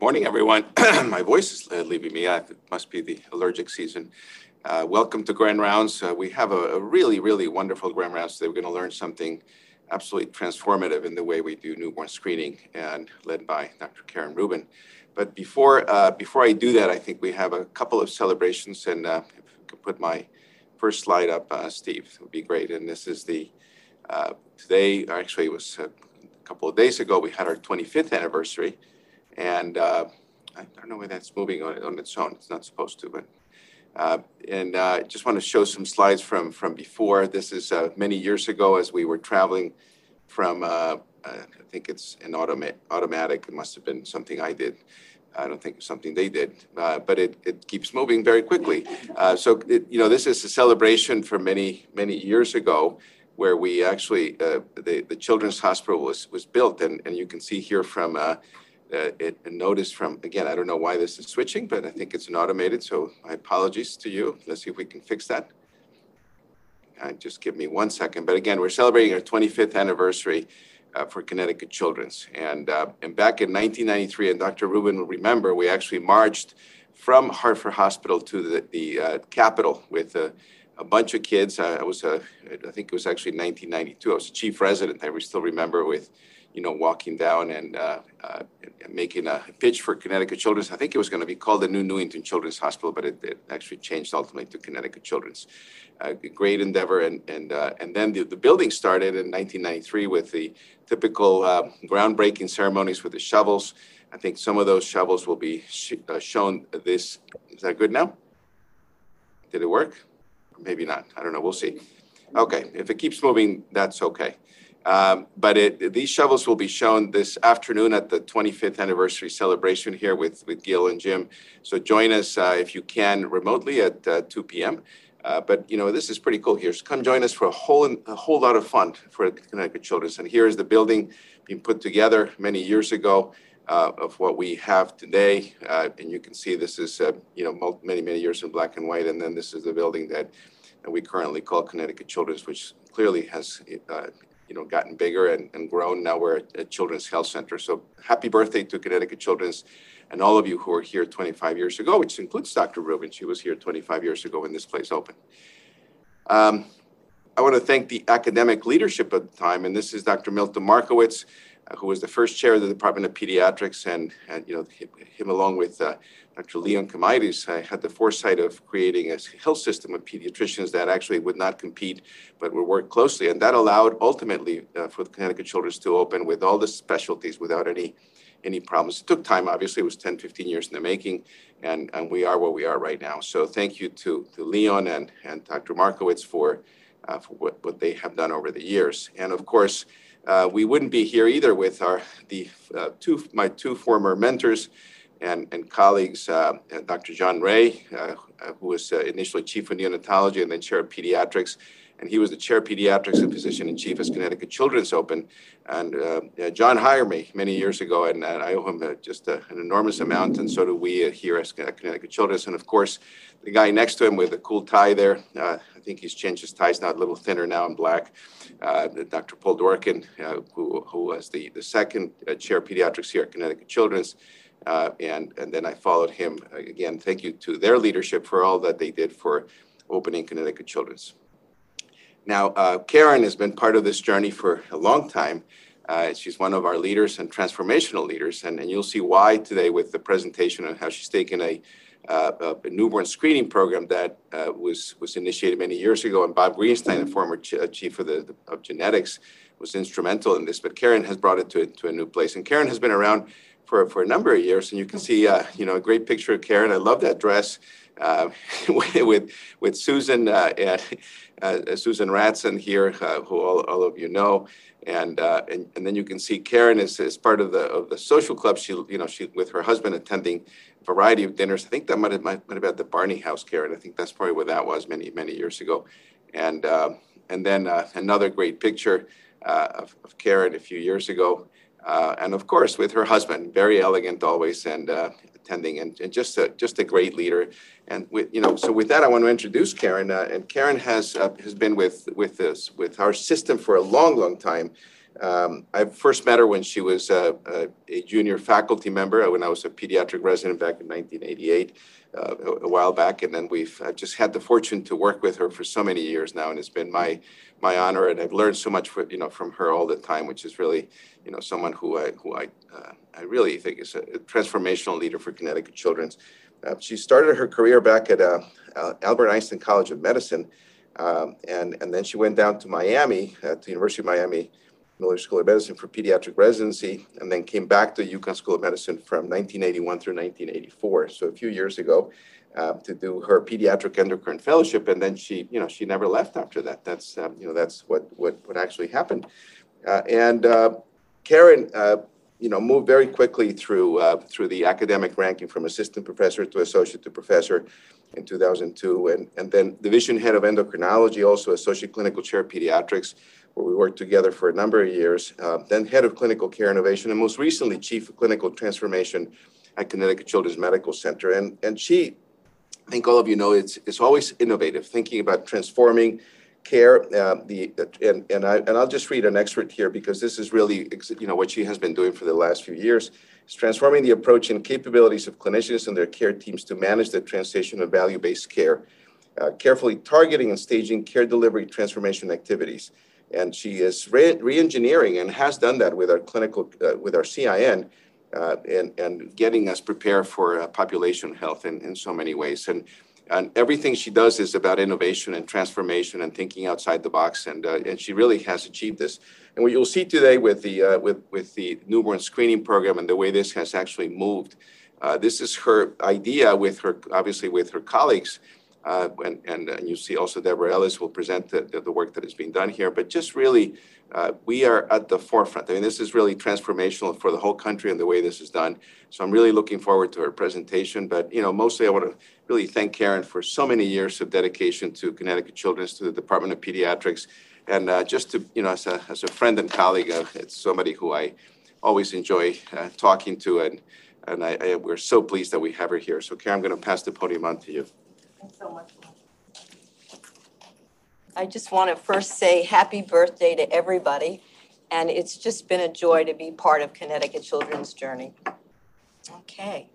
Morning, everyone. My voice is uh, leaving me. Uh, it must be the allergic season. Uh, welcome to Grand Rounds. Uh, we have a, a, really, really wonderful Grand Rounds today. We're going to learn something absolutely transformative in the way we do newborn screening and led by Dr. Karen Rubin. But before, uh, before I do that, I think we have a couple of celebrations. And uh, if you could put my first slide up, Steve, it would be great. And this is the, today, actually, it was a couple of days ago, we had our 25th anniversary and uh, I don't know where that's moving on, on its own. It's not supposed to, but uh, and uh, just want to show some slides from from before. This is uh, many years ago as we were traveling from. Uh, I think it's an automa- automatic. It must have been something I did. I don't think something they did, uh, but it, it keeps moving very quickly. Uh, so, it, you know, this is a celebration from many, many years ago where we actually, uh, the, the Children's Hospital was, was built. And, and you can see here from uh, uh, it noticed from, again, I don't know why this is switching, but I think it's an automated, so my apologies to you. Let's see if we can fix that. Uh, just give me one second. But again, we're celebrating our 25th anniversary uh, for Connecticut Children's. And, uh, and back in 1993, and Dr. Rubin will remember, we actually marched from Hartford Hospital to the, the uh, Capitol with a, a bunch of kids. I was, a, I think it was actually 1992. I was a chief resident. I still remember with you know, walking down and uh, uh, making a pitch for Connecticut Children's. I think it was going to be called the New Newington Children's Hospital, but it, it actually changed ultimately to Connecticut Children's. Uh, great endeavor, and and uh, and then the, the building started in 1993 with the typical uh, groundbreaking ceremonies with the shovels. I think some of those shovels will be sh- uh, shown. This is that good now? Did it work? maybe not. I don't know. We'll see. Okay, if it keeps moving, that's okay. Um, but it, these shovels will be shown this afternoon at the 25th anniversary celebration here with, with Gil and Jim. So join us uh, if you can remotely at uh, 2 p.m. Uh, but you know this is pretty cool here. So come join us for a whole a whole lot of fun for Connecticut Children's. And here is the building being put together many years ago uh, of what we have today. Uh, and you can see this is uh, you know many many years in black and white. And then this is the building that, that we currently call Connecticut Children's, which clearly has you know, gotten bigger and, and grown. Now we're at, Children's Health Center. So happy birthday to Connecticut Children's and all of you who were here 25 years ago, which includes Dr. Rubin. She was here 25 years ago when this place opened. Um, I want to thank the academic leadership at the time, and this is Dr. Milton Markowitz, uh, who was the first chair of the Department of Pediatrics, and, and you know him, him along with uh, Dr. Leon Kamaitis I had the foresight of creating a health system of pediatricians that actually would not compete, but would work closely. And that allowed ultimately uh, for the Connecticut Children's to open with all the specialties without any any problems. It took time, obviously, it was 10, 15 years in the making, and, and we are where we are right now. So thank you to, to Leon and, and Dr. Markowitz for, uh, for what, what they have done over the years. And of course, uh, we wouldn't be here either with our the uh, two my two former mentors, and, and colleagues, uh, Dr. John Raye, uh, who was uh, initially chief of neonatology and then chair of pediatrics. And he was the chair of pediatrics and physician in chief at Connecticut Children's Open. And uh, John hired me many years ago, and, and I owe him uh, just uh, an enormous amount. And so do we here at Connecticut Children's. And of course, the guy next to him with the cool tie there, I think he's changed his ties now, a little thinner now in black. Dr. Paul Dworkin, who, who was the, the second chair of pediatrics here at Connecticut Children's. Uh, and, and then I followed him. Again, thank you to their leadership for all that they did for opening Connecticut Children's. Now, uh, Karen has been part of this journey for a long time. Uh, she's one of our leaders and transformational leaders, and, and you'll see why today with the presentation on how she's taken a, uh, a newborn screening program that uh, was was initiated many years ago, and Bob Greenstein, the former ch- uh, chief of the, the, of genetics, was instrumental in this. But Karen has brought it to, to a new place, and Karen has been around for, for a number of years. And you can see, uh, you know, a great picture of Karen. I love that dress uh, with, with Susan, uh, and, uh, Susan Ratson here, uh, who all, all of you know. And, and, and then you can see Karen is, is part of the, of the social club. She, you know, she, with her husband attending a variety of dinners. I think that might have, might, might have been the Barney House, Karen. I think that's probably where that was many, many years ago. And, and then another great picture of, of Karen a few years ago. Uh, and of course with her husband, very elegant always and uh, attending, and, and, just a just a great leader. And with you know, so with that, I want to introduce Karen. Uh, and Karen has uh, has been with with us with our system for a long, long time. Um, I first met her when she was uh, a, a, junior faculty member uh, when I was a pediatric resident back in 1988, uh, a, while back, and then we've uh, just had the fortune to work with her for so many years now, and it's been my my honor, and I've learned so much, for, you know, from her all the time, which is really, you know, someone who I who I uh, I really think is a, transformational leader for Connecticut Children's. Uh, she started her career back at Albert Einstein College of Medicine, um, and and then she went down to Miami at the University of Miami Miller School of Medicine for pediatric residency, and then came back to UConn School of Medicine from 1981 through 1984. So a few years ago, uh, to do her pediatric endocrine fellowship, and then she, you know, she never left after that. That's, um, you know, that's what what what actually happened. Uh, and uh, Karen, uh, you know, moved very quickly through uh, through the academic ranking from assistant professor to associate to professor in 2002, and and then division head of endocrinology, also associate clinical chair pediatrics where we worked together for a number of years, uh, then head of clinical care innovation, and most recently, chief of clinical transformation at Connecticut Children's Medical Center. And, and she, I think all of you know, it's, it's always innovative, thinking about transforming care. Uh, the and and I and I'll just read an excerpt here because this is really you know what she has been doing for the last few years. Is transforming the approach and capabilities of clinicians and their care teams to manage the transition of value-based care, uh, carefully targeting and staging care delivery transformation activities and she is re- engineering and has done that with our clinical uh, with our CIN uh, and and getting us prepared for uh, population health in, in so many ways. And and everything she does is about innovation and transformation and thinking outside the box and uh, and she really has achieved this. And what you'll see today with the uh, with with the newborn screening program and the way this has actually moved uh, this is her idea with her obviously with her colleagues uh, and, and, and, you see also Deborah Ellis will present the, the, work that is being done here. But just really, uh, we are at the forefront. I mean, this is really transformational for the whole country and the way this is done. So I'm really looking forward to her presentation. But, you know, mostly I want to really thank Karen for so many years of dedication to Connecticut Children's, to the Department of Pediatrics. And uh, just to, you know, as a, as a friend and colleague, uh, it's somebody who I always enjoy uh, talking to. And, and I, I, we're so pleased that we have her here. So, Karen, I'm going to pass the podium on to you. Thanks so much. I just want to first say happy birthday to everybody. And it's just been a joy to be part of Connecticut Children's Journey. Okay.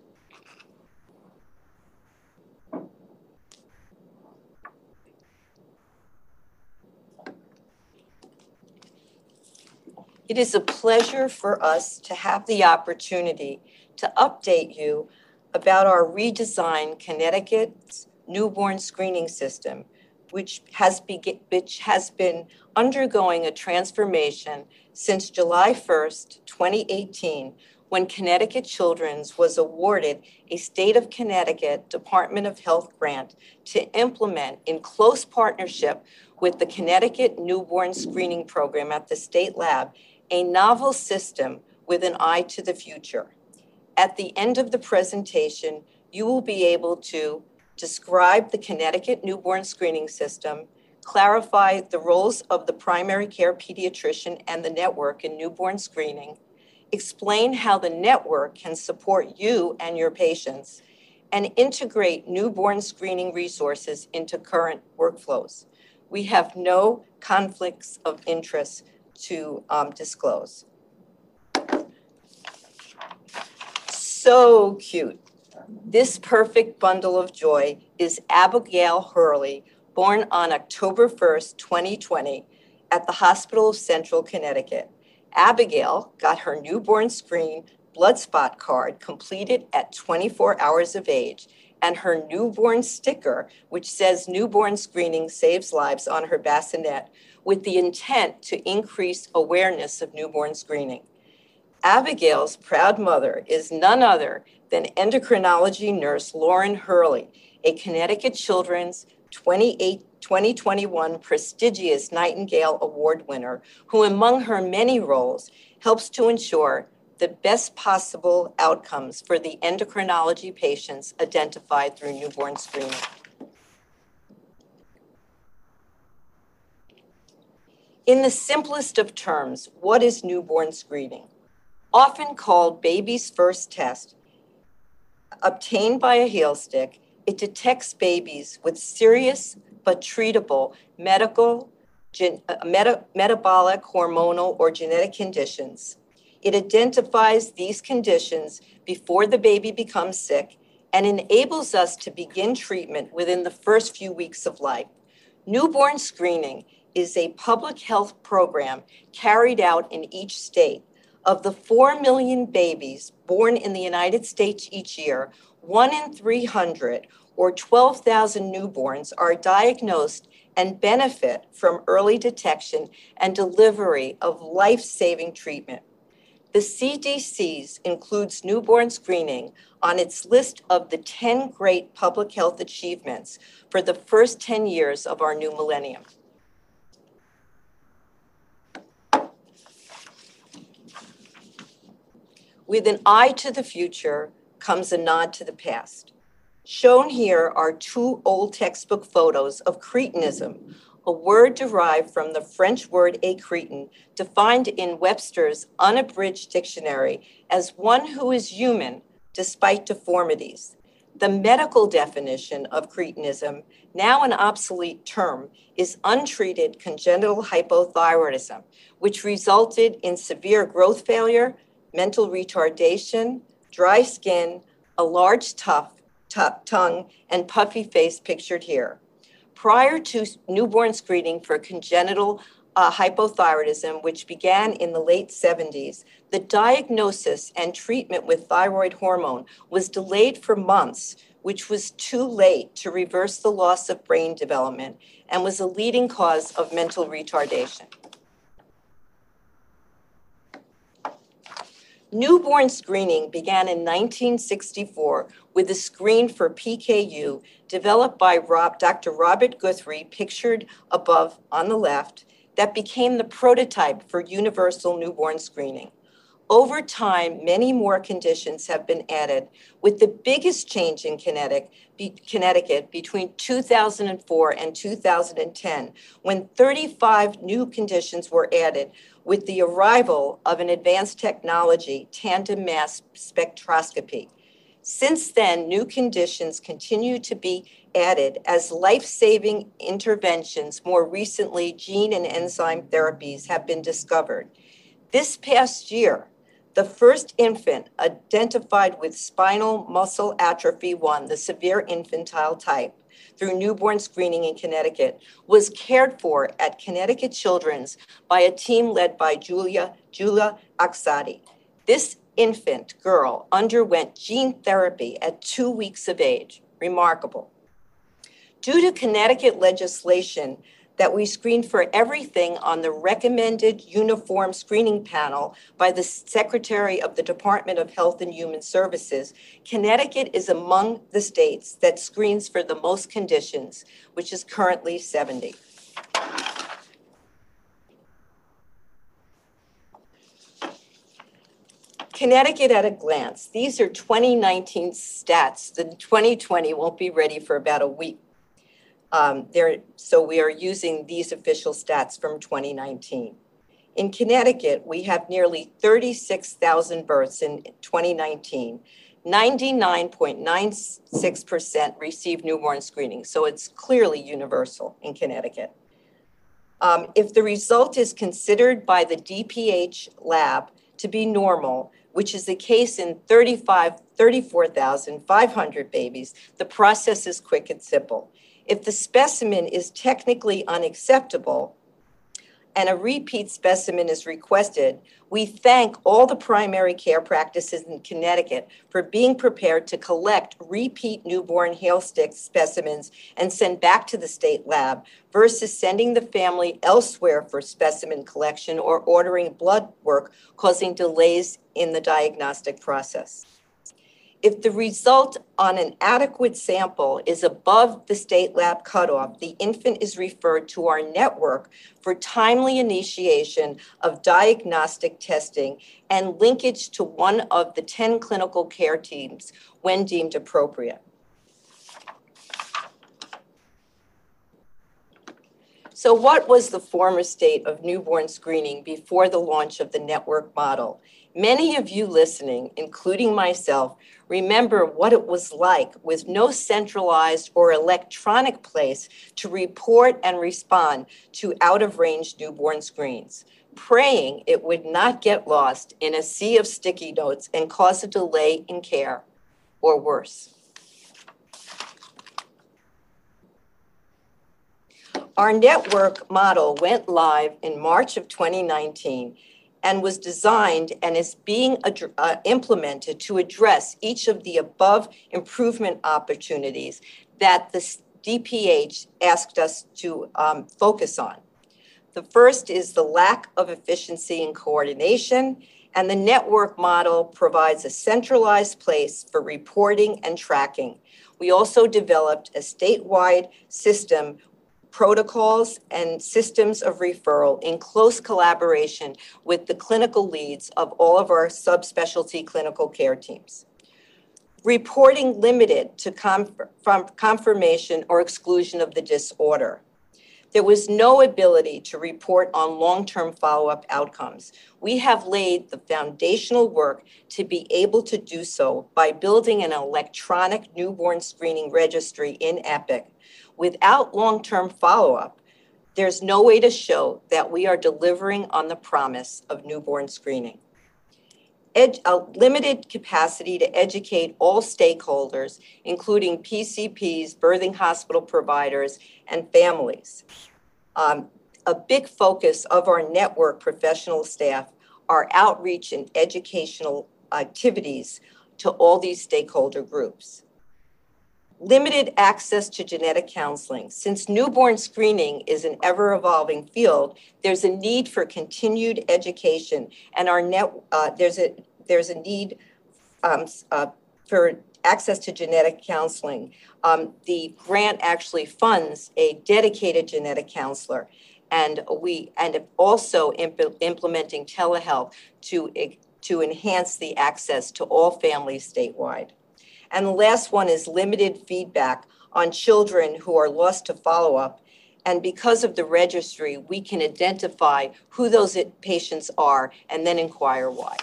It is a pleasure for us to have the opportunity to update you about our redesigned Connecticut's newborn screening system, which has, be- which has been undergoing a transformation since July 1st, 2018, when Connecticut Children's was awarded a State of Connecticut Department of Health grant to implement, in close partnership with the Connecticut Newborn Screening Program at the State Lab, a novel system with an eye to the future. At the end of the presentation, you will be able to describe the Connecticut newborn screening system, clarify the roles of the primary care pediatrician and the network in newborn screening, explain how the network can support you and your patients, and integrate newborn screening resources into current workflows. We have no conflicts of interest to um, disclose. So cute. This perfect bundle of joy is Abigail Hurley, born on October 1st, 2020, at the Hospital of Central Connecticut. Abigail got her newborn screen blood spot card completed at 24 hours of age and her newborn sticker, which says newborn screening saves lives on her bassinet, with the intent to increase awareness of newborn screening. Abigail's proud mother is none other than endocrinology nurse Lauren Hurley, a Connecticut Children's 2021 prestigious Nightingale Award winner, who, among her many roles, helps to ensure the best possible outcomes for the endocrinology patients identified through newborn screening. In the simplest of terms, what is newborn screening? often called baby's first test, obtained by a heel stick, it detects babies with serious but treatable medical, gen- uh, meta- metabolic, hormonal, or genetic conditions. It identifies these conditions before the baby becomes sick and enables us to begin treatment within the first few weeks of life. Newborn screening is a public health program carried out in each state. Of the 4 million babies born in the United States each year, 1 in 300 or 12,000 newborns are diagnosed and benefit from early detection and delivery of life saving treatment. The CDC's includes newborn screening on its list of the 10 great public health achievements for the first 10 years of our new millennium. With an eye to the future comes a nod to the past. Shown here are two old textbook photos of cretinism, a word derived from the French word écretin, defined in Webster's unabridged dictionary as one who is human despite deformities. The medical definition of cretinism, now an obsolete term, is untreated congenital hypothyroidism, which resulted in severe growth failure, mental retardation, dry skin, a large tough, tough tongue, and puffy face pictured here. Prior to newborn screening for congenital uh, hypothyroidism, which began in the late 70s, the diagnosis and treatment with thyroid hormone was delayed for months, which was too late to reverse the loss of brain development and was a leading cause of mental retardation. Newborn screening began in 1964 with a screen for PKU developed by Rob, Dr. Robert Guthrie, pictured above on the left, that became the prototype for universal newborn screening. Over time, many more conditions have been added, with the biggest change in Connecticut, Connecticut between 2004 and 2010, when 35 new conditions were added with the arrival of an advanced technology, tandem mass spectroscopy. Since then, new conditions continue to be added as life saving interventions, more recently, gene and enzyme therapies, have been discovered. This past year, the first infant identified with spinal muscle atrophy 1, the severe infantile type, through newborn screening in Connecticut, was cared for at Connecticut Children's by a team led by Julia, Julia Aksadi. This infant girl underwent gene therapy at two weeks of age. Remarkable. Due to Connecticut legislation that we screen for everything on the recommended uniform screening panel by the Secretary of the Department of Health and Human Services, Connecticut is among the states that screens for the most conditions, which is currently 70. Connecticut at a glance. These are 2019 stats. The 2020 won't be ready for about a week. Um, there, so we are using these official stats from 2019. In Connecticut, we have nearly 36,000 births in 2019. 99.96% receive newborn screening, so it's clearly universal in Connecticut. Um, if the result is considered by the DPH lab to be normal, which is the case in 35, 34,500 babies, the process is quick and simple. If the specimen is technically unacceptable and a repeat specimen is requested, we thank all the primary care practices in Connecticut for being prepared to collect repeat newborn hail stick specimens and send back to the state lab versus sending the family elsewhere for specimen collection or ordering blood work, causing delays in the diagnostic process. If the result on an adequate sample is above the state lab cutoff, the infant is referred to our network for timely initiation of diagnostic testing and linkage to one of the 10 clinical care teams when deemed appropriate. So, what was the former state of newborn screening before the launch of the network model? Many of you listening, including myself, remember what it was like with no centralized or electronic place to report and respond to out of range newborn screens, praying it would not get lost in a sea of sticky notes and cause a delay in care or worse. Our network model went live in March of 2019 and was designed and is being uh, implemented to address each of the above improvement opportunities that the DPH asked us to um, focus on. The first is the lack of efficiency and coordination, and the network model provides a centralized place for reporting and tracking. We also developed a statewide system protocols and systems of referral in close collaboration with the clinical leads of all of our subspecialty clinical care teams. Reporting limited to confirmation or exclusion of the disorder. There was no ability to report on long term follow up outcomes. We have laid the foundational work to be able to do so by building an electronic newborn screening registry in EPIC without long term follow up, there's no way to show that we are delivering on the promise of newborn screening. A limited capacity to educate all stakeholders, including PCPs, birthing hospital providers, and families. Um, a big focus of our network professional staff are outreach and educational activities to all these stakeholder groups limited access to genetic counseling. Since newborn screening is an ever evolving field, there's a need for continued education, and our net uh, there's a there's a need um, uh, for access to genetic counseling. Um, the grant actually funds a dedicated genetic counselor, and we and also imp- implementing telehealth to to enhance the access to all families statewide. And the last one is limited feedback on children who are lost to follow up. And because of the registry, we can identify who those patients are and then inquire why.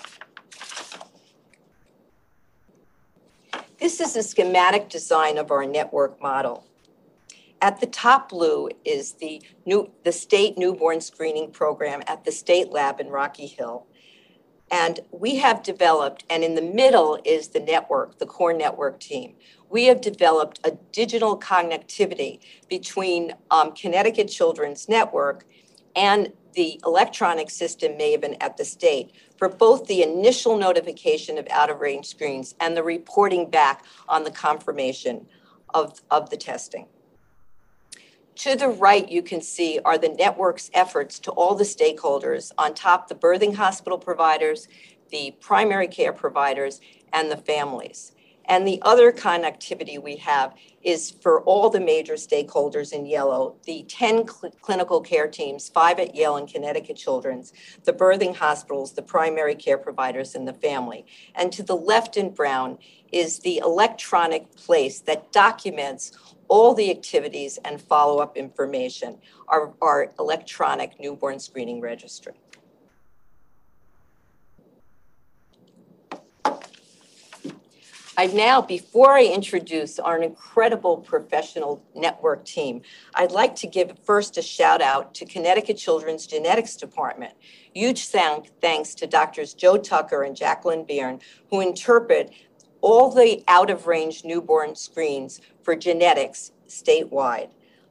This is a schematic design of our network model. At the top blue is the, new, the state newborn screening program at the state lab in Rocky Hill. And we have developed, and in the middle is the network, the core network team. We have developed a digital connectivity between um, Connecticut Children's Network and the electronic system MAVEN at the state for both the initial notification of out of range screens and the reporting back on the confirmation of, of the testing. To the right, you can see are the network's efforts to all the stakeholders on top the birthing hospital providers, the primary care providers, and the families. And the other connectivity we have is for all the major stakeholders in yellow the 10 cl- clinical care teams, five at Yale and Connecticut Children's, the birthing hospitals, the primary care providers, and the family. And to the left in brown is the electronic place that documents all the activities and follow-up information are our electronic newborn screening registry. I now, before I introduce our incredible professional network team, I'd like to give first a shout out to Connecticut Children's Genetics Department. Huge thanks to doctors Joe Tucker and Jacqueline Byrne, who interpret all the out of range newborn screens for genetics statewide.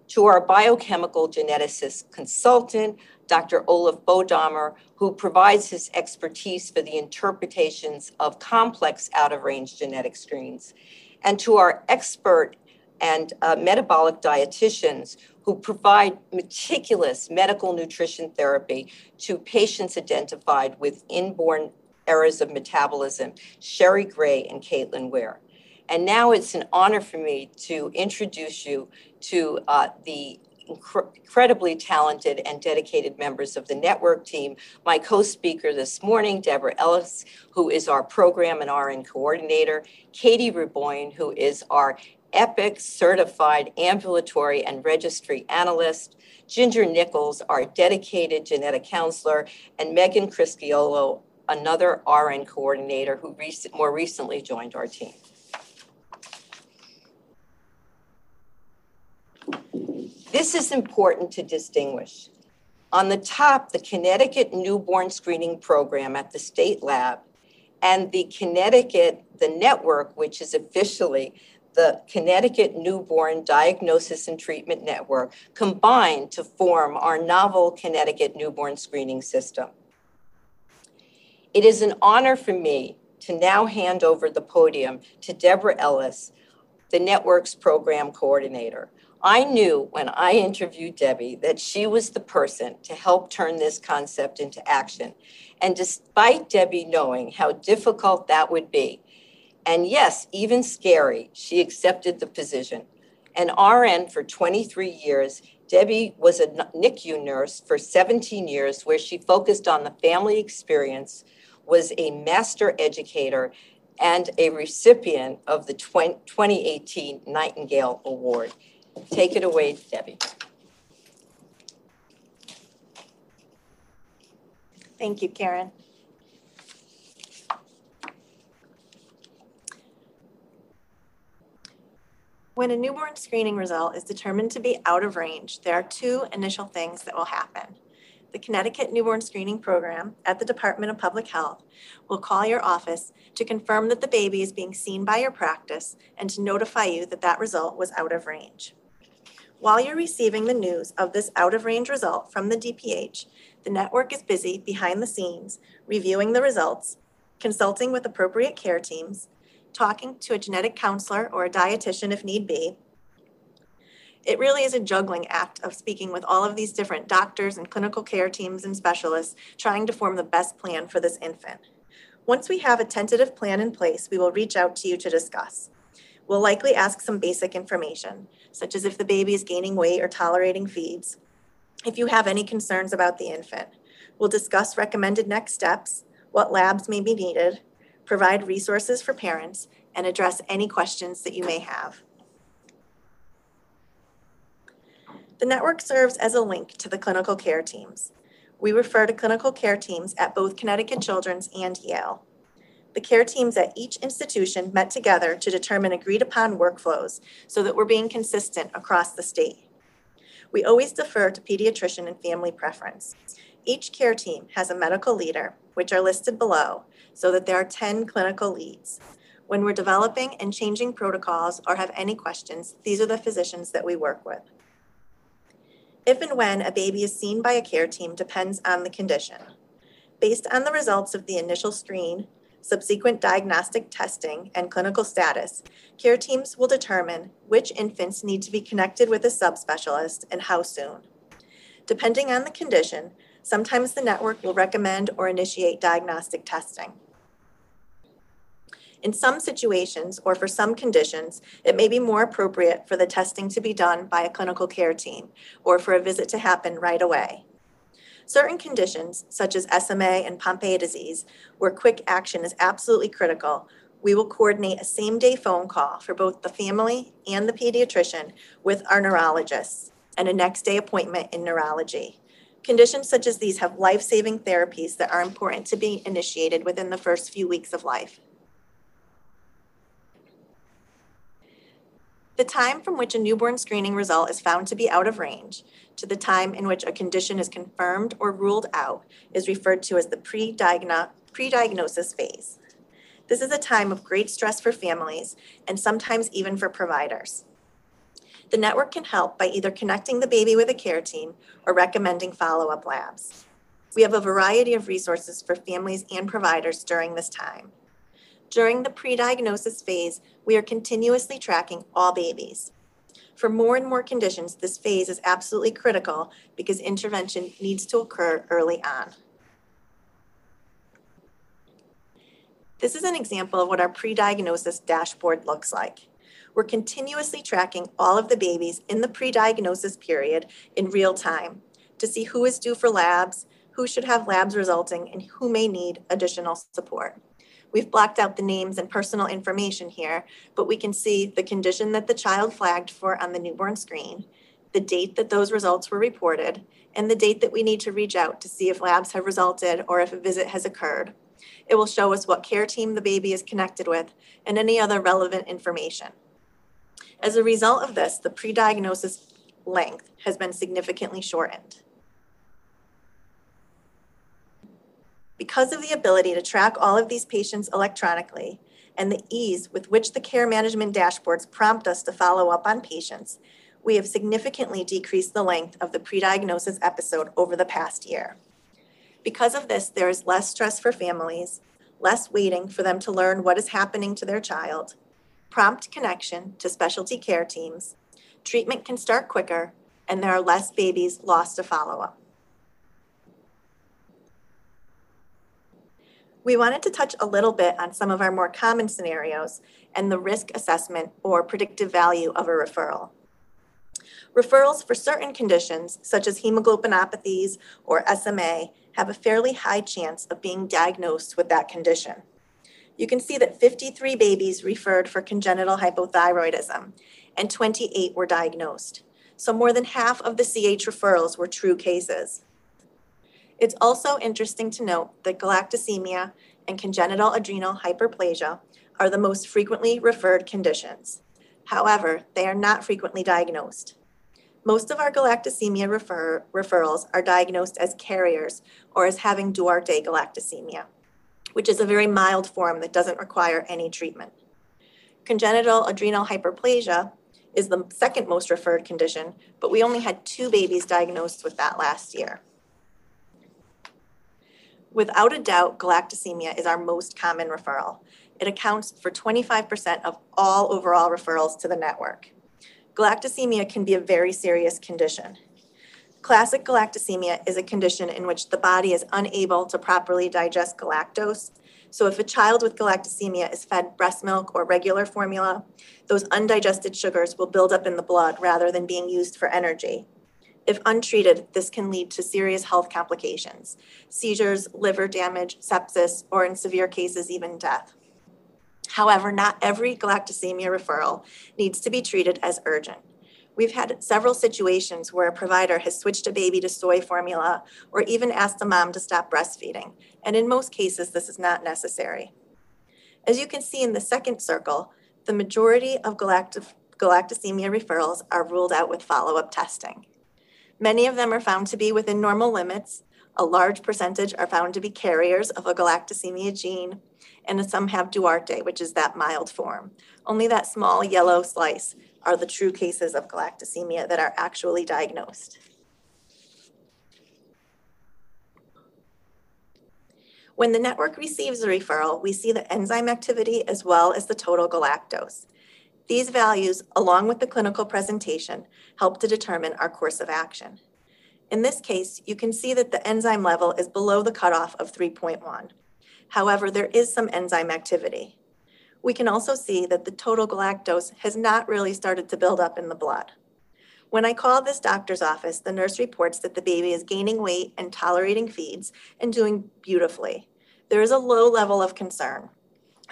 To our biochemical geneticist consultant, Dr. Olaf Bodamer, who provides his expertise for the interpretations of complex out of range genetic screens, and to our expert and uh, metabolic dietitians who provide meticulous medical nutrition therapy to patients identified with inborn errors of metabolism, Sherry Gray and Caitlin Ware. And now it's an honor for me to introduce you to uh, the incredibly talented and dedicated members of the network team. My co-speaker this morning, Deborah Ellis, who is our program and RN coordinator, Katie Reboyne, who is our EPIC certified ambulatory and registry analyst, Ginger Nichols, our dedicated genetic counselor, and Megan Crisciolo, another RN coordinator who rec- more recently joined our team. This is important to distinguish. On the top, the Connecticut Newborn Screening Program at the state lab and the Connecticut, the network, which is officially the Connecticut Newborn Diagnosis and Treatment Network, combined to form our novel Connecticut Newborn Screening System. It is an honor for me to now hand over the podium to Deborah Ellis, the network's program coordinator. I knew when I interviewed Debbie that she was the person to help turn this concept into action. And despite Debbie knowing how difficult that would be, and yes, even scary, she accepted the position. An RN for 23 years, Debbie was a NICU nurse for 17 years, where she focused on the family experience, was a master educator, and a recipient of the 2018 Nightingale Award. Take it away, Debbie. Thank you, Karen. When a newborn screening result is determined to be out of range, there are two initial things that will happen. The Connecticut Newborn Screening Program at the Department of Public Health will call your office to confirm that the baby is being seen by your practice and to notify you that that result was out of range. While you're receiving the news of this out of range result from the DPH, the network is busy behind the scenes reviewing the results, consulting with appropriate care teams, talking to a genetic counselor or a dietitian if need be. It really is a juggling act of speaking with all of these different doctors and clinical care teams and specialists trying to form the best plan for this infant. Once we have a tentative plan in place, we will reach out to you to discuss. We'll likely ask some basic information, such as if the baby is gaining weight or tolerating feeds. If you have any concerns about the infant, we'll discuss recommended next steps, what labs may be needed, provide resources for parents, and address any questions that you may have. The network serves as a link to the clinical care teams. We refer to clinical care teams at both Connecticut Children's and Yale. The care teams at each institution met together to determine agreed upon workflows so that we're being consistent across the state. We always defer to pediatrician and family preference. Each care team has a medical leader, which are listed below, so that there are 10 clinical leads. When we're developing and changing protocols or have any questions, these are the physicians that we work with. If and when a baby is seen by a care team depends on the condition. Based on the results of the initial screen, subsequent diagnostic testing, and clinical status, care teams will determine which infants need to be connected with a subspecialist and how soon. Depending on the condition, sometimes the network will recommend or initiate diagnostic testing. In some situations or for some conditions, it may be more appropriate for the testing to be done by a clinical care team or for a visit to happen right away. Certain conditions, such as SMA and Pompe disease, where quick action is absolutely critical, we will coordinate a same day phone call for both the family and the pediatrician with our neurologists and a next day appointment in neurology. Conditions such as these have life saving therapies that are important to be initiated within the first few weeks of life. The time from which a newborn screening result is found to be out of range to the time in which a condition is confirmed or ruled out is referred to as the pre-diagnosis phase. This is a time of great stress for families and sometimes even for providers. The network can help by either connecting the baby with a care team or recommending follow-up labs. We have a variety of resources for families and providers during this time. During the pre-diagnosis phase, we are continuously tracking all babies. For more and more conditions, this phase is absolutely critical because intervention needs to occur early on. This is an example of what our pre-diagnosis dashboard looks like. We're continuously tracking all of the babies in the pre-diagnosis period in real time to see who is due for labs, who should have labs resulting, and who may need additional support. We've blocked out the names and personal information here, but we can see the condition that the child flagged for on the newborn screen, the date that those results were reported, and the date that we need to reach out to see if labs have resulted or if a visit has occurred. It will show us what care team the baby is connected with and any other relevant information. As a result of this, the pre-diagnosis length has been significantly shortened. Because of the ability to track all of these patients electronically and the ease with which the care management dashboards prompt us to follow up on patients, we have significantly decreased the length of the pre-diagnosis episode over the past year. Because of this, there is less stress for families, less waiting for them to learn what is happening to their child, prompt connection to specialty care teams, treatment can start quicker, and there are less babies lost to follow-up. We wanted to touch a little bit on some of our more common scenarios and the risk assessment or predictive value of a referral. Referrals for certain conditions, such as hemoglobinopathies or SMA, have a fairly high chance of being diagnosed with that condition. You can see that 53 babies referred for congenital hypothyroidism and 28 were diagnosed. So more than half of the CH referrals were true cases. It's also interesting to note that galactosemia and congenital adrenal hyperplasia are the most frequently referred conditions. However, they are not frequently diagnosed. Most of our galactosemia refer- referrals are diagnosed as carriers or as having Duarte galactosemia, which is a very mild form that doesn't require any treatment. Congenital adrenal hyperplasia is the second most referred condition, but we only had two babies diagnosed with that last year. Without a doubt, galactosemia is our most common referral. It accounts for 25% of all overall referrals to the network. Galactosemia can be a very serious condition. Classic galactosemia is a condition in which the body is unable to properly digest galactose. So, if a child with galactosemia is fed breast milk or regular formula, those undigested sugars will build up in the blood rather than being used for energy. If untreated, this can lead to serious health complications seizures, liver damage, sepsis, or in severe cases, even death. However, not every galactosemia referral needs to be treated as urgent. We've had several situations where a provider has switched a baby to soy formula or even asked a mom to stop breastfeeding, and in most cases, this is not necessary. As you can see in the second circle, the majority of galactosemia referrals are ruled out with follow up testing. Many of them are found to be within normal limits. A large percentage are found to be carriers of a galactosemia gene, and some have Duarte, which is that mild form. Only that small yellow slice are the true cases of galactosemia that are actually diagnosed. When the network receives a referral, we see the enzyme activity as well as the total galactose. These values, along with the clinical presentation, help to determine our course of action. In this case, you can see that the enzyme level is below the cutoff of 3.1. However, there is some enzyme activity. We can also see that the total galactose has not really started to build up in the blood. When I call this doctor's office, the nurse reports that the baby is gaining weight and tolerating feeds and doing beautifully. There is a low level of concern.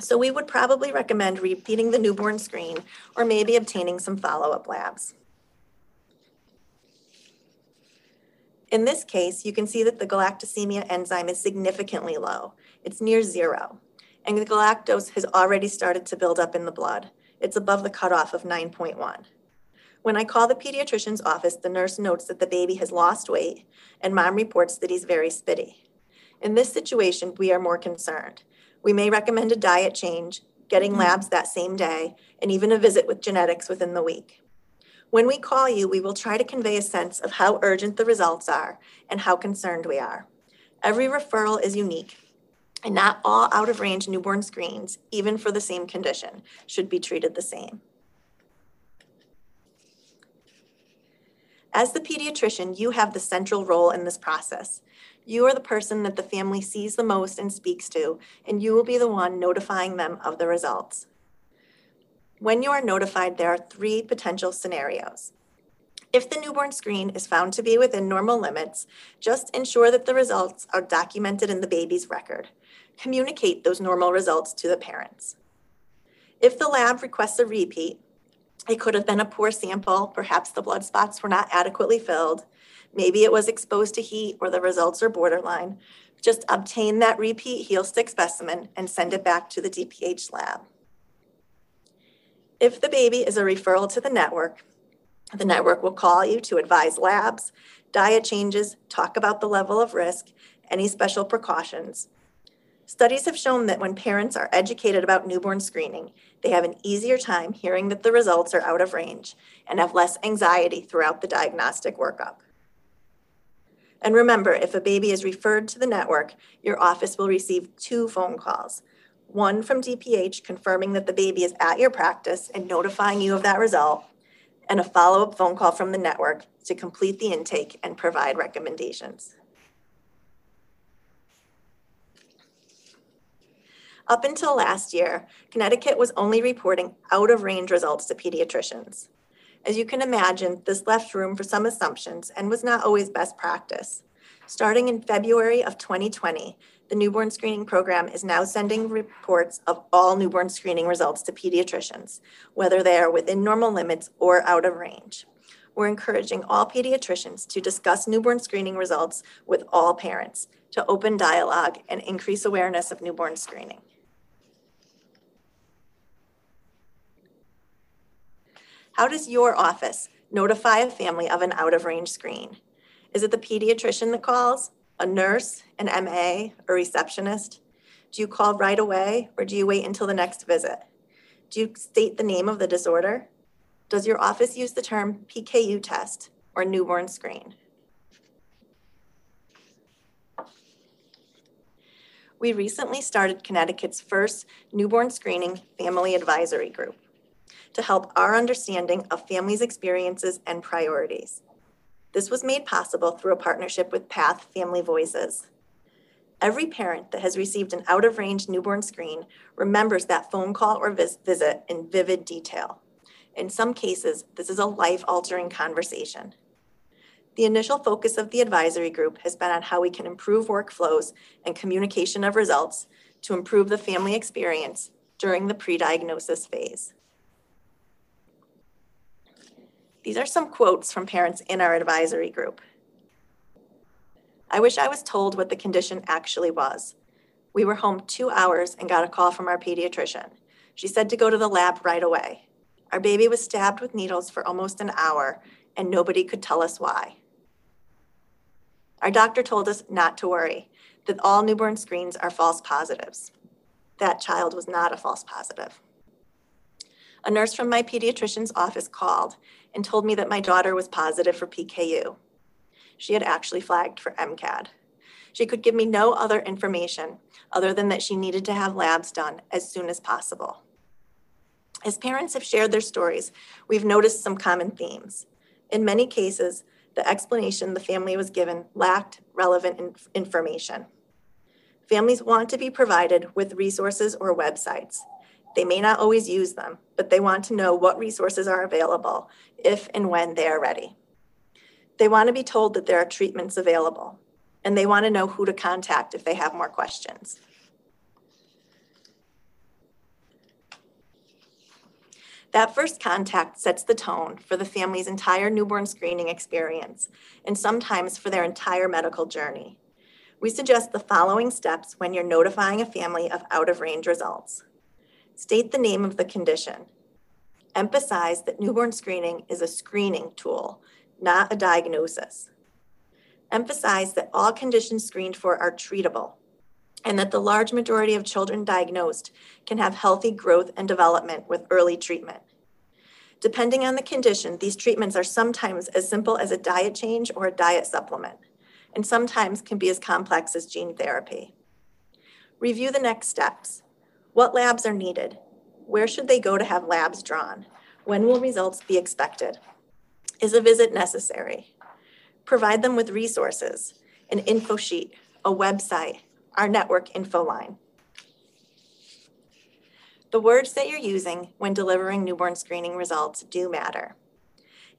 So we would probably recommend repeating the newborn screen or maybe obtaining some follow-up labs. In this case, you can see that the galactosemia enzyme is significantly low. It's near zero. And the galactose has already started to build up in the blood. It's above the cutoff of 9.1. When I call the pediatrician's office, the nurse notes that the baby has lost weight, and mom reports that he's very spitty. In this situation, we are more concerned. We may recommend a diet change, getting mm-hmm. labs that same day, and even a visit with genetics within the week. When we call you, we will try to convey a sense of how urgent the results are and how concerned we are. Every referral is unique, and not all out of range newborn screens, even for the same condition, should be treated the same. As the pediatrician, you have the central role in this process. You are the person that the family sees the most and speaks to, and you will be the one notifying them of the results. When you are notified, there are three potential scenarios. If the newborn screen is found to be within normal limits, just ensure that the results are documented in the baby's record. Communicate those normal results to the parents. If the lab requests a repeat, it could have been a poor sample, perhaps the blood spots were not adequately filled, maybe it was exposed to heat or the results are borderline. Just obtain that repeat heel stick specimen and send it back to the DPH lab. If the baby is a referral to the network, the network will call you to advise labs, diet changes, talk about the level of risk, any special precautions. Studies have shown that when parents are educated about newborn screening, they have an easier time hearing that the results are out of range and have less anxiety throughout the diagnostic workup. And remember, if a baby is referred to the network, your office will receive two phone calls. One from DPH confirming that the baby is at your practice and notifying you of that result, and a follow-up phone call from the network to complete the intake and provide recommendations. Up until last year, Connecticut was only reporting out-of-range results to pediatricians. As you can imagine, this left room for some assumptions and was not always best practice. Starting in February of 2020, the newborn screening program is now sending reports of all newborn screening results to pediatricians, whether they are within normal limits or out of range. We're encouraging all pediatricians to discuss newborn screening results with all parents to open dialogue and increase awareness of newborn screening. How does your office notify a family of an out of range screen? Is it the pediatrician that calls, a nurse, an MA, a receptionist? Do you call right away or do you wait until the next visit? Do you state the name of the disorder? Does your office use the term PKU test or newborn screen? We recently started Connecticut's first newborn screening family advisory group to help our understanding of families' experiences and priorities. This was made possible through a partnership with Path Family Voices. Every parent that has received an out of range newborn screen remembers that phone call or vis- visit in vivid detail. In some cases, this is a life altering conversation. The initial focus of the advisory group has been on how we can improve workflows and communication of results to improve the family experience during the pre diagnosis phase. These are some quotes from parents in our advisory group. I wish I was told what the condition actually was. We were home two hours and got a call from our pediatrician. She said to go to the lab right away. Our baby was stabbed with needles for almost an hour, and nobody could tell us why. Our doctor told us not to worry, that all newborn screens are false positives. That child was not a false positive. A nurse from my pediatrician's office called and told me that my daughter was positive for PKU. She had actually flagged for MCAD. She could give me no other information other than that she needed to have labs done as soon as possible. As parents have shared their stories, we've noticed some common themes. In many cases, the explanation the family was given lacked relevant inf- information. Families want to be provided with resources or websites. They may not always use them, but they want to know what resources are available if and when they are ready. They want to be told that there are treatments available, and they want to know who to contact if they have more questions. That first contact sets the tone for the family's entire newborn screening experience and sometimes for their entire medical journey. We suggest the following steps when you're notifying a family of out of range results. State the name of the condition. Emphasize that newborn screening is a screening tool, not a diagnosis. Emphasize that all conditions screened for are treatable and that the large majority of children diagnosed can have healthy growth and development with early treatment. Depending on the condition, these treatments are sometimes as simple as a diet change or a diet supplement, and sometimes can be as complex as gene therapy. Review the next steps. What labs are needed? Where should they go to have labs drawn? When will results be expected? Is a visit necessary? Provide them with resources, an info sheet, a website, our network info line. The words that you're using when delivering newborn screening results do matter.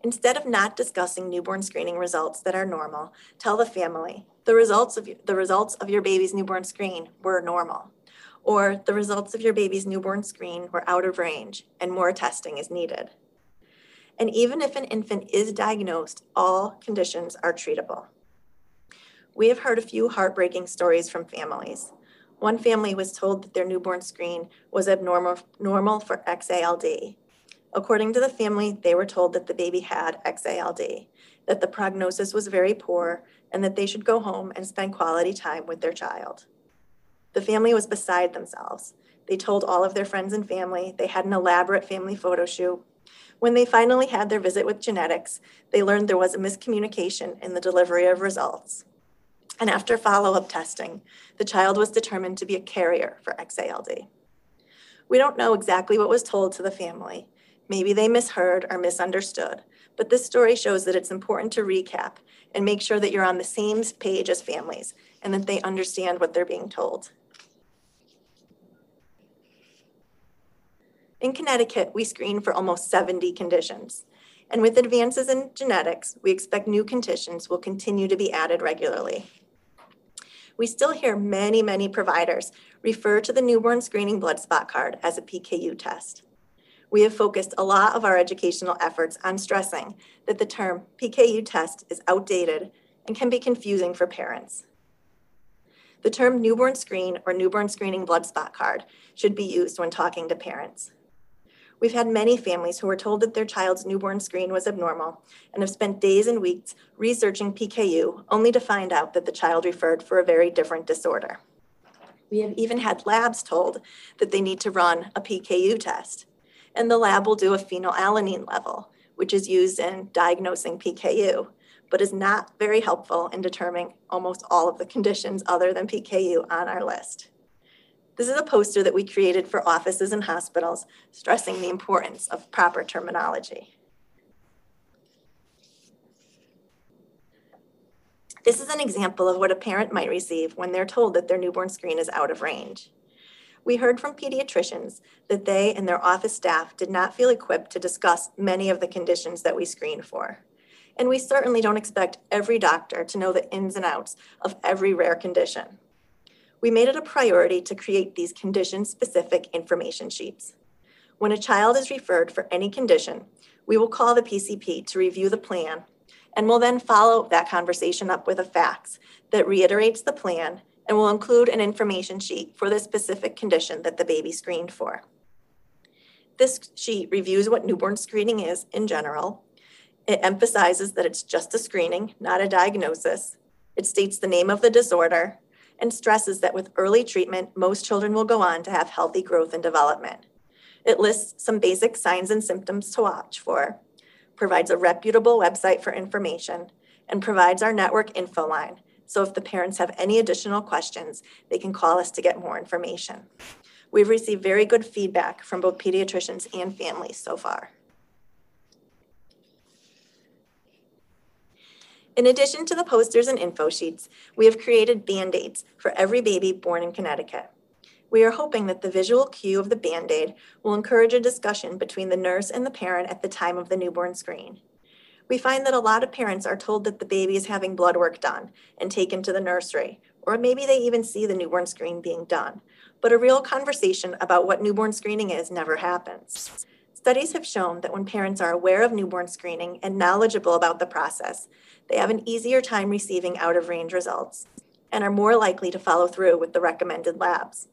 Instead of not discussing newborn screening results that are normal, tell the family the results of the results of your baby's newborn screen were normal, or the results of your baby's newborn screen were out of range and more testing is needed. And even if an infant is diagnosed, all conditions are treatable. We have heard a few heartbreaking stories from families. One family was told that their newborn screen was abnormal normal for XALD. According to the family, they were told that the baby had XALD, that the prognosis was very poor, and that they should go home and spend quality time with their child. The family was beside themselves. They told all of their friends and family. They had an elaborate family photo shoot. When they finally had their visit with genetics, they learned there was a miscommunication in the delivery of results. And after follow up testing, the child was determined to be a carrier for XALD. We don't know exactly what was told to the family. Maybe they misheard or misunderstood, but this story shows that it's important to recap and make sure that you're on the same page as families and that they understand what they're being told. In Connecticut, we screen for almost 70 conditions. And with advances in genetics, we expect new conditions will continue to be added regularly. We still hear many, many providers refer to the newborn screening blood spot card as a PKU test. We have focused a lot of our educational efforts on stressing that the term PKU test is outdated and can be confusing for parents. The term newborn screen or newborn screening blood spot card should be used when talking to parents. We've had many families who were told that their child's newborn screen was abnormal and have spent days and weeks researching PKU only to find out that the child referred for a very different disorder. We have even had labs told that they need to run a PKU test, and the lab will do a phenylalanine level, which is used in diagnosing PKU, but is not very helpful in determining almost all of the conditions other than PKU on our list. This is a poster that we created for offices and hospitals, stressing the importance of proper terminology. This is an example of what a parent might receive when they're told that their newborn screen is out of range. We heard from pediatricians that they and their office staff did not feel equipped to discuss many of the conditions that we screen for. And we certainly don't expect every doctor to know the ins and outs of every rare condition we made it a priority to create these condition specific information sheets. When a child is referred for any condition, we will call the PCP to review the plan and will then follow that conversation up with a fax that reiterates the plan and will include an information sheet for the specific condition that the baby screened for. This sheet reviews what newborn screening is in general. It emphasizes that it's just a screening, not a diagnosis. It states the name of the disorder and stresses that with early treatment, most children will go on to have healthy growth and development. It lists some basic signs and symptoms to watch for, provides a reputable website for information, and provides our network info line. So if the parents have any additional questions, they can call us to get more information. We've received very good feedback from both pediatricians and families so far. In addition to the posters and info sheets, we have created Band-Aids for every baby born in Connecticut. We are hoping that the visual cue of the Band-Aid will encourage a discussion between the nurse and the parent at the time of the newborn screen. We find that a lot of parents are told that the baby is having blood work done and taken to the nursery, or maybe they even see the newborn screen being done. But a real conversation about what newborn screening is never happens. Studies have shown that when parents are aware of newborn screening and knowledgeable about the process, they have an easier time receiving out of range results and are more likely to follow through with the recommended labs.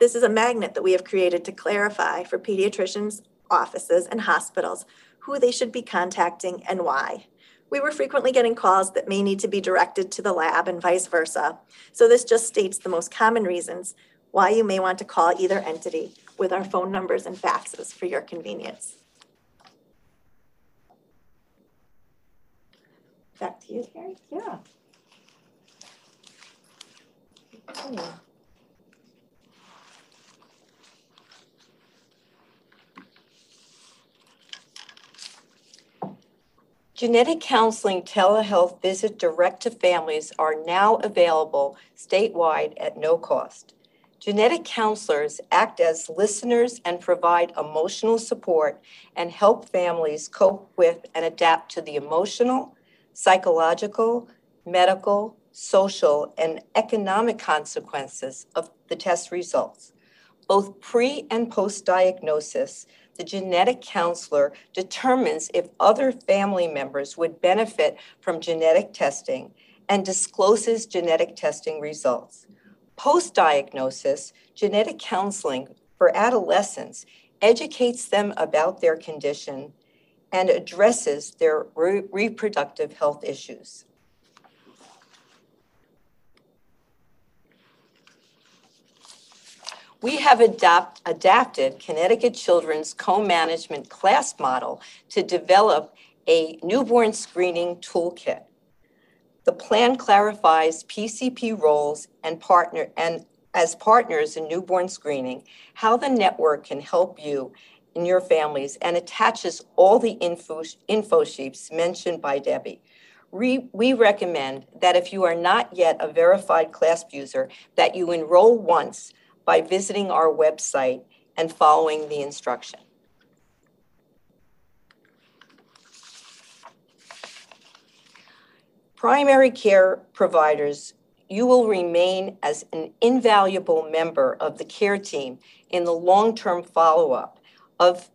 This is a magnet that we have created to clarify for pediatricians, offices, and hospitals who they should be contacting and why. We were frequently getting calls that may need to be directed to the lab and vice versa. So this just states the most common reasons why you may want to call either entity with our phone numbers and faxes for your convenience. Back to you, Carrie. Yeah. Genetic counseling telehealth visit direct to families are now available statewide at no cost. Genetic counselors act as listeners and provide emotional support and help families cope with and adapt to the emotional, psychological, medical, social, and economic consequences of the test results. Both pre and post diagnosis, the genetic counselor determines if other family members would benefit from genetic testing and discloses genetic testing results. Post diagnosis, genetic counseling for adolescents educates them about their condition and addresses their re- reproductive health issues. We have adapt, adapted Connecticut Children's co-management class model to develop a newborn screening toolkit. The plan clarifies PCP roles and partner and as partners in newborn screening, how the network can help you and your families and attaches all the info, info sheets mentioned by Debbie. We, we recommend that if you are not yet a verified CLASP user, that you enroll once by visiting our website and following the instruction. Primary care providers, you will remain as an invaluable member of the care team in the long-term follow-up of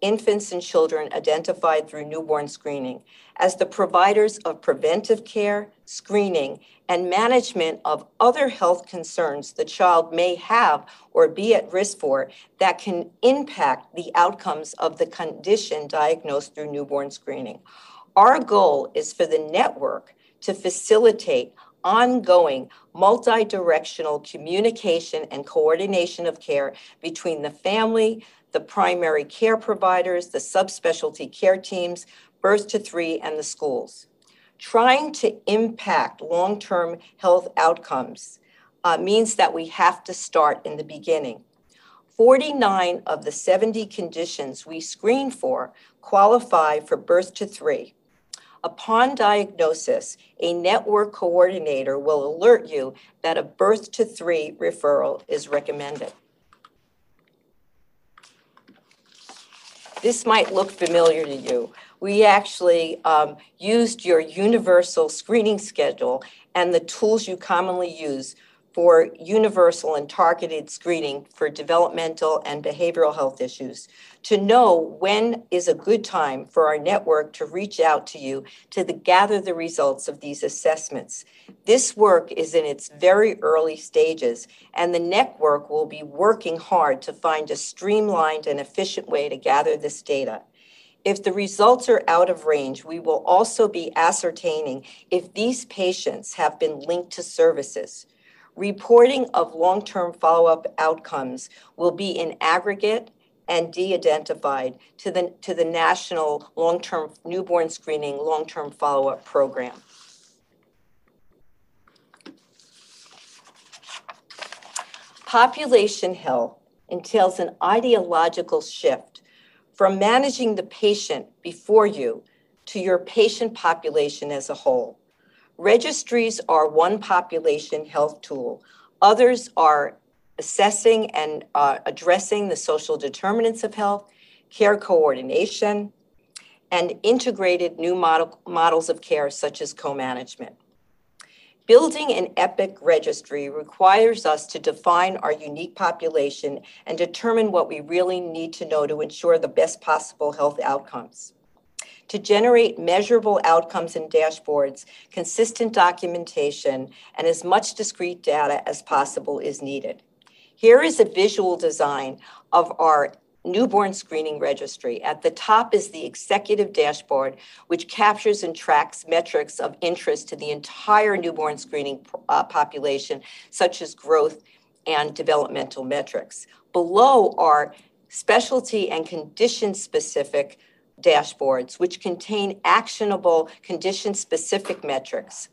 infants and children identified through newborn screening as the providers of preventive care, screening, and management of other health concerns the child may have or be at risk for that can impact the outcomes of the condition diagnosed through newborn screening. Our goal is for the network to facilitate ongoing multi-directional communication and coordination of care between the family, the primary care providers, the subspecialty care teams, birth to three, and the schools. Trying to impact long term health outcomes uh, means that we have to start in the beginning. 49 of the 70 conditions we screen for qualify for birth to three. Upon diagnosis, a network coordinator will alert you that a birth to three referral is recommended. This might look familiar to you. We actually um, used your universal screening schedule and the tools you commonly use for universal and targeted screening for developmental and behavioral health issues to know when is a good time for our network to reach out to you to the, gather the results of these assessments. This work is in its very early stages, and the network will be working hard to find a streamlined and efficient way to gather this data. If the results are out of range, we will also be ascertaining if these patients have been linked to services. Reporting of long-term follow-up outcomes will be in aggregate and de-identified to the, to the National Long-Term Newborn Screening Long-Term Follow-Up Program. Population health entails an ideological shift from managing the patient before you to your patient population as a whole. Registries are one population health tool. Others are assessing and uh, addressing the social determinants of health, care coordination, and integrated new model, models of care such as co-management. Building an EPIC registry requires us to define our unique population and determine what we really need to know to ensure the best possible health outcomes to generate measurable outcomes and dashboards, consistent documentation, and as much discrete data as possible is needed. Here is a visual design of our newborn screening registry. At the top is the executive dashboard, which captures and tracks metrics of interest to the entire newborn screening uh, population, such as growth and developmental metrics. Below are specialty and condition specific dashboards, which contain actionable condition specific metrics.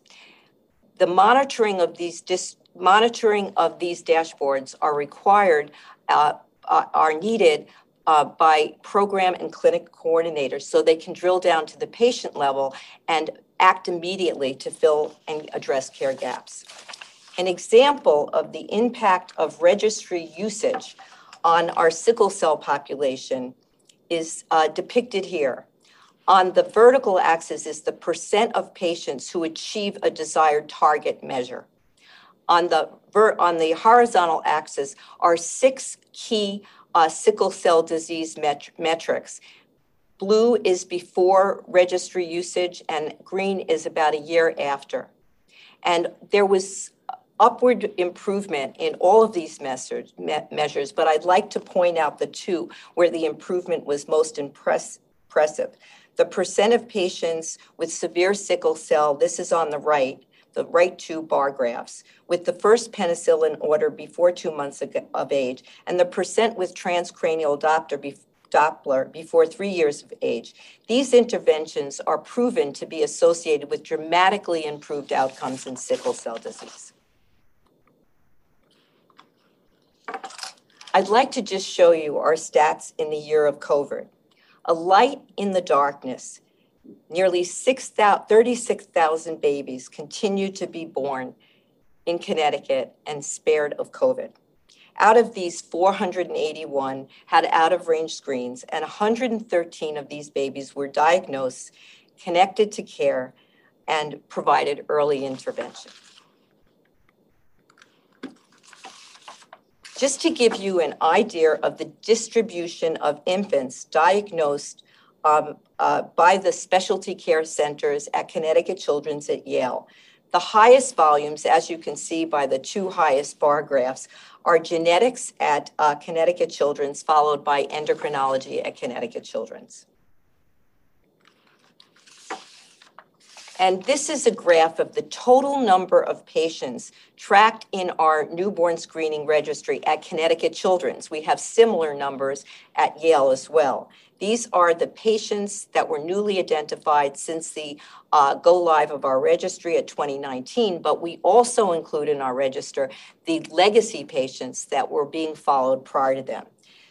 The monitoring of these dis- monitoring of these dashboards are required, uh, uh, are needed uh, by program and clinic coordinators so they can drill down to the patient level and act immediately to fill and address care gaps. An example of the impact of registry usage on our sickle cell population is uh, depicted here. On the vertical axis is the percent of patients who achieve a desired target measure. On the, ver- on the horizontal axis are six key uh, sickle cell disease met- metrics. Blue is before registry usage, and green is about a year after. And there was upward improvement in all of these measures, me- measures, but I'd like to point out the two where the improvement was most impress- impressive. The percent of patients with severe sickle cell, this is on the right, the right two bar graphs, with the first penicillin order before two months of age, and the percent with transcranial Doppler, be- Doppler before three years of age. These interventions are proven to be associated with dramatically improved outcomes in sickle cell disease. I'd like to just show you our stats in the year of COVID. A light in the darkness. Nearly 36,000 babies continue to be born in Connecticut and spared of COVID. Out of these, 481 had out of range screens, and 113 of these babies were diagnosed, connected to care, and provided early intervention. Just to give you an idea of the distribution of infants diagnosed um, uh, by the specialty care centers at Connecticut Children's at Yale. The highest volumes, as you can see by the two highest bar graphs, are genetics at uh, Connecticut Children's, followed by endocrinology at Connecticut Children's. And this is a graph of the total number of patients tracked in our newborn screening registry at Connecticut Children's. We have similar numbers at Yale as well. These are the patients that were newly identified since the uh, go live of our registry at 2019, but we also include in our register the legacy patients that were being followed prior to them.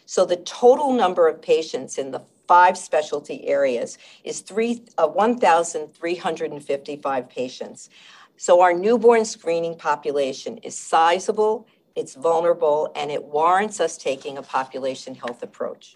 So the total number of patients in the five specialty areas is three, uh, 1,355 patients. So our newborn screening population is sizable, it's vulnerable, and it warrants us taking a population health approach.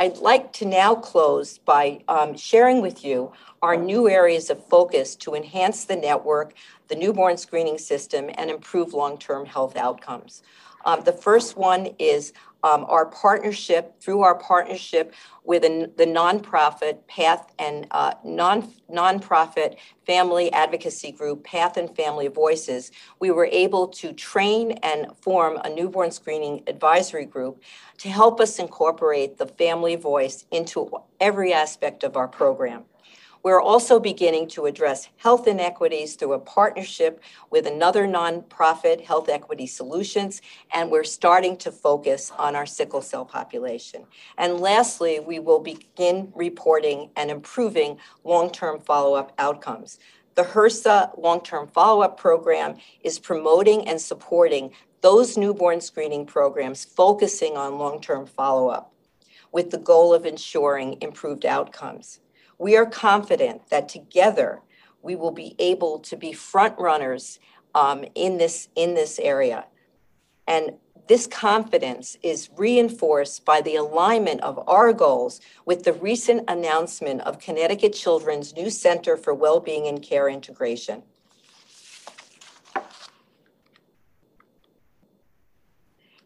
I'd like to now close by um, sharing with you our new areas of focus to enhance the network, the newborn screening system, and improve long term health outcomes. Um, the first one is um, our partnership, through our partnership with the nonprofit Path and uh, non nonprofit family advocacy group Path and Family Voices, we were able to train and form a newborn screening advisory group to help us incorporate the family voice into every aspect of our program. We're also beginning to address health inequities through a partnership with another nonprofit, Health Equity Solutions, and we're starting to focus on our sickle cell population. And lastly, we will begin reporting and improving long term follow up outcomes. The HRSA long term follow up program is promoting and supporting those newborn screening programs focusing on long term follow up with the goal of ensuring improved outcomes. We are confident that together we will be able to be front runners um, in this in this area, and this confidence is reinforced by the alignment of our goals with the recent announcement of Connecticut Children's new Center for Wellbeing and Care Integration.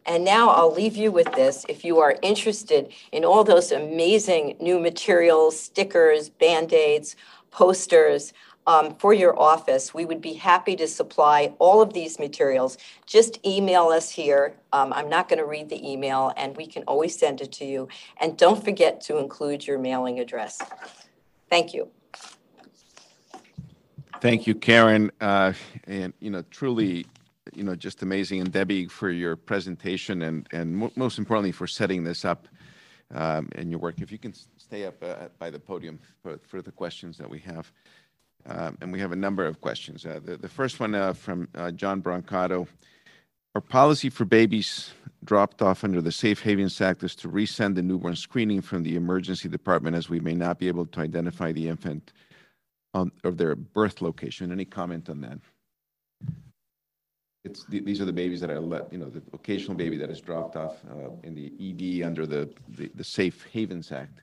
And now I'll leave you with this. If you are interested in all those amazing new materials, stickers, band aids, posters um, for your office, we would be happy to supply all of these materials. Just email us here. Um, I'm not going to read the email, and we can always send it to you. And don't forget to include your mailing address. Thank you. Thank you, Karen. Uh, and, you know, truly you know, just amazing. And Debbie, for your presentation and, and most importantly, for setting this up um, in your work. If you can stay up uh, by the podium for, for the questions that we have. Um, and we have a number of questions. Uh, the, the first one uh, from uh, John Brancato. Our policy for babies dropped off under the Safe Havens Act is to resend the newborn screening from the emergency department as we may not be able to identify the infant um, of their birth location. Any comment on that? It's, these are the babies that are let, you know, the occasional baby that is dropped off uh, in the ED under the, the, the Safe Havens Act.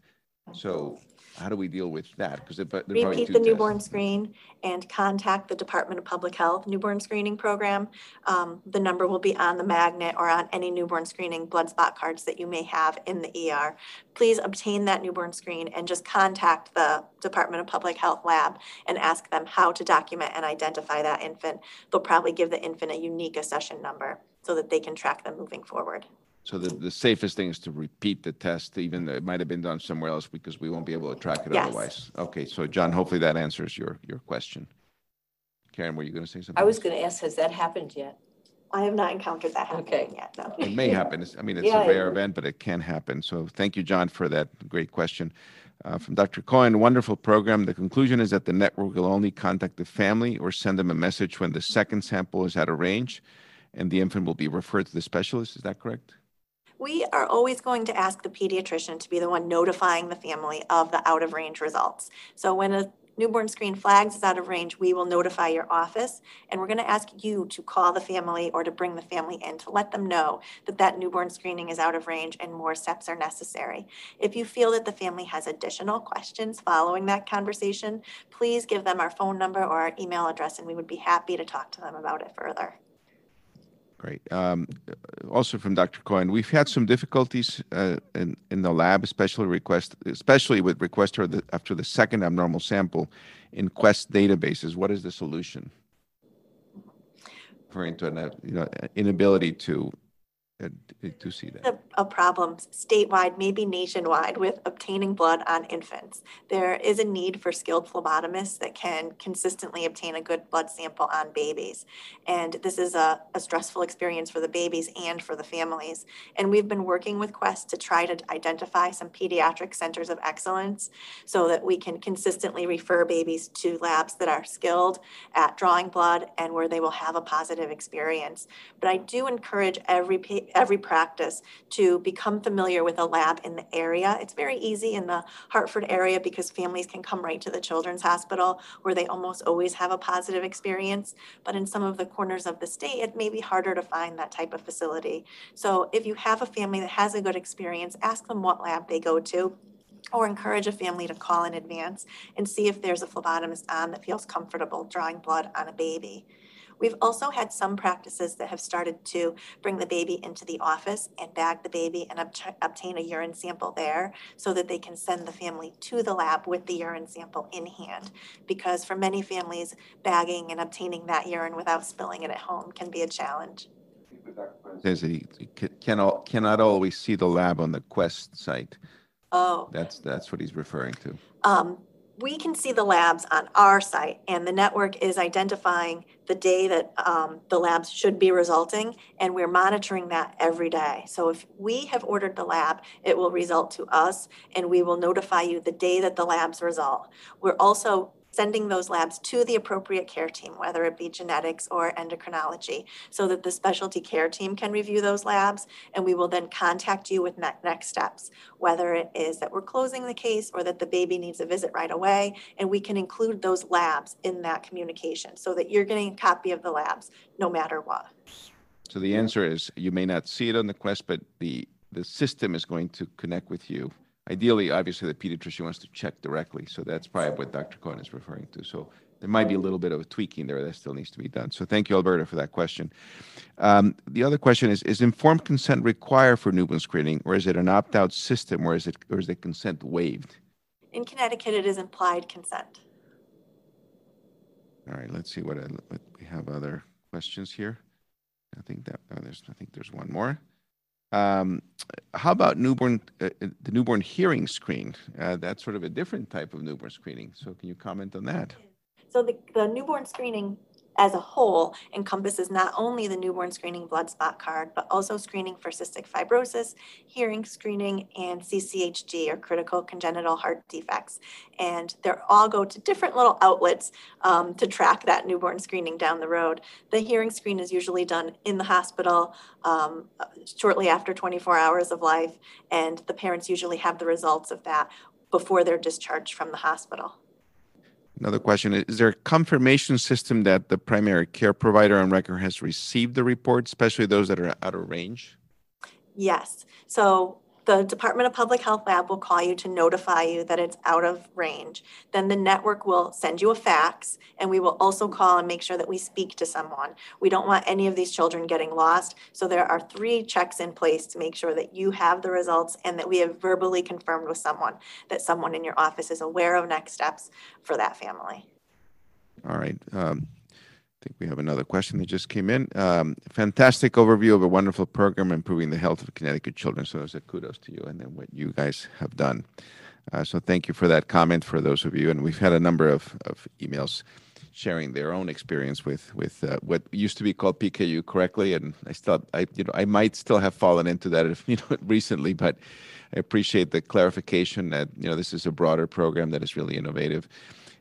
So how do we deal with that? Because they're Repeat the tests. newborn screen and contact the Department of Public Health newborn screening program. Um, The number will be on the magnet or on any newborn screening blood spot cards that you may have in the ER. Please obtain that newborn screen and just contact the Department of Public Health lab and ask them how to document and identify that infant. They'll probably give the infant a unique accession number so that they can track them moving forward. So the, the safest thing is to repeat the test, even though it might have been done somewhere else because we won't be able to track it Yes. otherwise. Okay, so John, hopefully that answers your, your question. Karen, were you going to say something? I was else? going to ask, has that happened yet? I have not encountered that Okay. happening yet, no. It may happen. It's- I mean, it's Yeah, a rare it- event, but it can happen. So thank you, John, for that great question. Uh, From Dr. Cohen, wonderful program. The conclusion is that the network will only contact the family or send them a message when the second sample is out of range, and the infant will be referred to the specialist. Is that correct? We are always going to ask the pediatrician to be the one notifying the family of the out of range results. So when a newborn screen flags is out of range, we will notify your office. And we're going to ask you to call the family or to bring the family in to let them know that that newborn screening is out of range and more steps are necessary. If you feel that the family has additional questions following that conversation, please give them our phone number or our email address and we would be happy to talk to them about it further. Great. Um, Also from Dr. Cohen, we've had some difficulties uh, in, in the lab, especially request, especially with request after the second abnormal sample in Quest databases. What is the solution? Referring to an, you know, inability to, to see that. a, a problem statewide, maybe nationwide, with obtaining blood on infants. There is a need for skilled phlebotomists that can consistently obtain a good blood sample on babies. And this is a, a stressful experience for the babies and for the families. And we've been working with Quest to try to identify some pediatric centers of excellence so that we can consistently refer babies to labs that are skilled at drawing blood and where they will have a positive experience. But I do encourage every, pa- every practice to become familiar with a lab in the area. It's very easy in the Hartford area because families can come right to the Children's Hospital where they almost always have a positive experience. But in some of the corners of the state, it may be harder to find that type of facility. So if you have a family that has a good experience, ask them what lab they go to or encourage a family to call in advance and see if there's a phlebotomist on that feels comfortable drawing blood on a baby. We've also had some practices that have started to bring the baby into the office and bag the baby and obta- obtain a urine sample there so that they can send the family to the lab with the urine sample in hand. Because for many families, bagging and obtaining that urine without spilling it at home can be a challenge. Says he he cannot, cannot always see the lab on the Quest site. Oh, That's, that's what he's referring to. um, we can see the labs on our site and the network is identifying the day that, um, the labs should be resulting and we're monitoring that every day. So if we have ordered the lab, it will result to us and we will notify you the day that the labs result. We're also sending those labs to the appropriate care team, whether it be genetics or endocrinology, so that the specialty care team can review those labs and we will then contact you with next steps whether it is that we're closing the case or that the baby needs a visit right away. And we can include those labs in that communication so that you're getting a copy of the labs no matter what. So the answer is you may not see it on the Quest, but the, the system is going to connect with you. Ideally, obviously, the pediatrician wants to check directly. So that's probably what Dr. Cohen is referring to. So there might be a little bit of a tweaking there that still needs to be done. So thank you, Alberta, for that question. Um, the other question is, is informed consent required for newborn screening or is it an opt-out system or is it, or is the consent waived? In Connecticut, it is implied consent. All right, let's see what, I- what we have other questions here. I think that, oh, there's, I think there's one more. Um, how about newborn, uh, uh, the newborn hearing screen? Uh, that's sort of a different type of newborn screening. So can you comment on that? So the, the newborn screening as a whole encompasses not only the newborn screening blood spot card, but also screening for cystic fibrosis, hearing screening, and CCHD or critical congenital heart defects. And they're all go to different little outlets um, to track that newborn screening down the road. The hearing screen is usually done in the hospital um, shortly after 24 hours of life, and the parents usually have the results of that before they're discharged from the hospital. Another question, is there a confirmation system that the primary care provider on record has received the report, especially those that are out of range? Yes, so the Department of Public Health lab will call you to notify you that it's out of range. Then the network will send you a fax, and we will also call and make sure that we speak to someone. We don't want any of these children getting lost, so there are three checks in place to make sure that you have the results and that we have verbally confirmed with someone that someone in your office is aware of next steps for that family. All right. Um, I think we have another question that just came in. Um, fantastic overview of a wonderful program improving the health of Connecticut children. So a kudos to you and then what you guys have done. Uh, so thank you for that comment for those of you. And we've had a number of, of emails sharing their own experience with with uh, what used to be called PKU correctly. And I still, I you know, I might still have fallen into that if, you know recently, but I appreciate the clarification that you know this is a broader program that is really innovative.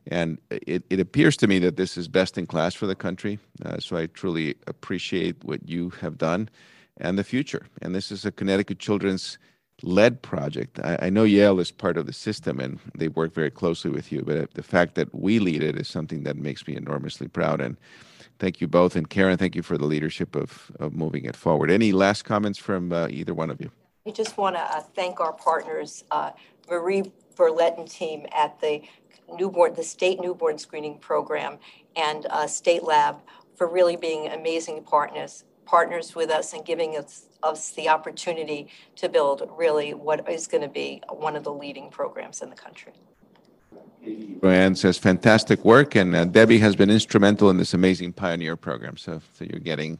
And it, it appears to me that this is best in class for the country. Uh, so I truly appreciate what you have done and the future. And this is a Connecticut Children's led project. I, I know Yale is part of the system and they work very closely with you, but the fact that we lead it is something that makes me enormously proud. And thank you both. And Karen, thank you for the leadership of, of moving it forward. Any last comments from uh, either one of you? I just want to uh, thank our partners, uh, Marie and team at the newborn, the state newborn screening program and uh, State Lab for really being amazing partners, partners with us and giving us, us the opportunity to build really what is going to be one of the leading programs in the country. Roanne says fantastic work, and uh, Debbie has been instrumental in this amazing pioneer program. So, so you're getting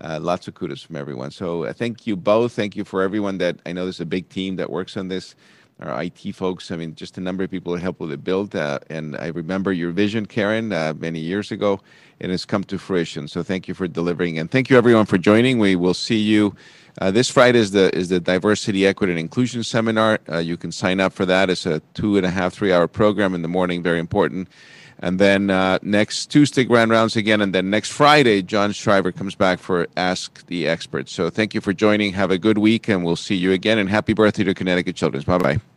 uh, lots of kudos from everyone. So uh, thank you both. Thank you for everyone that I know there's a big team that works on this. Our IT folks, I mean, just a number of people that helped with the build. Uh, and I remember your vision, Karen, uh, many years ago, and it's come to fruition. So thank you for delivering, and thank you everyone for joining. We will see you. Uh, this Friday is the is the Diversity, Equity, and Inclusion Seminar. Uh, you can sign up for that. It's a two and a half, three hour program in the morning. Very important. And then uh, next Tuesday, Grand Rounds again. And then next Friday, John Shriver comes back for Ask the Experts. So thank you for joining. Have a good week, and we'll see you again. And happy birthday to Connecticut Children's. Bye bye.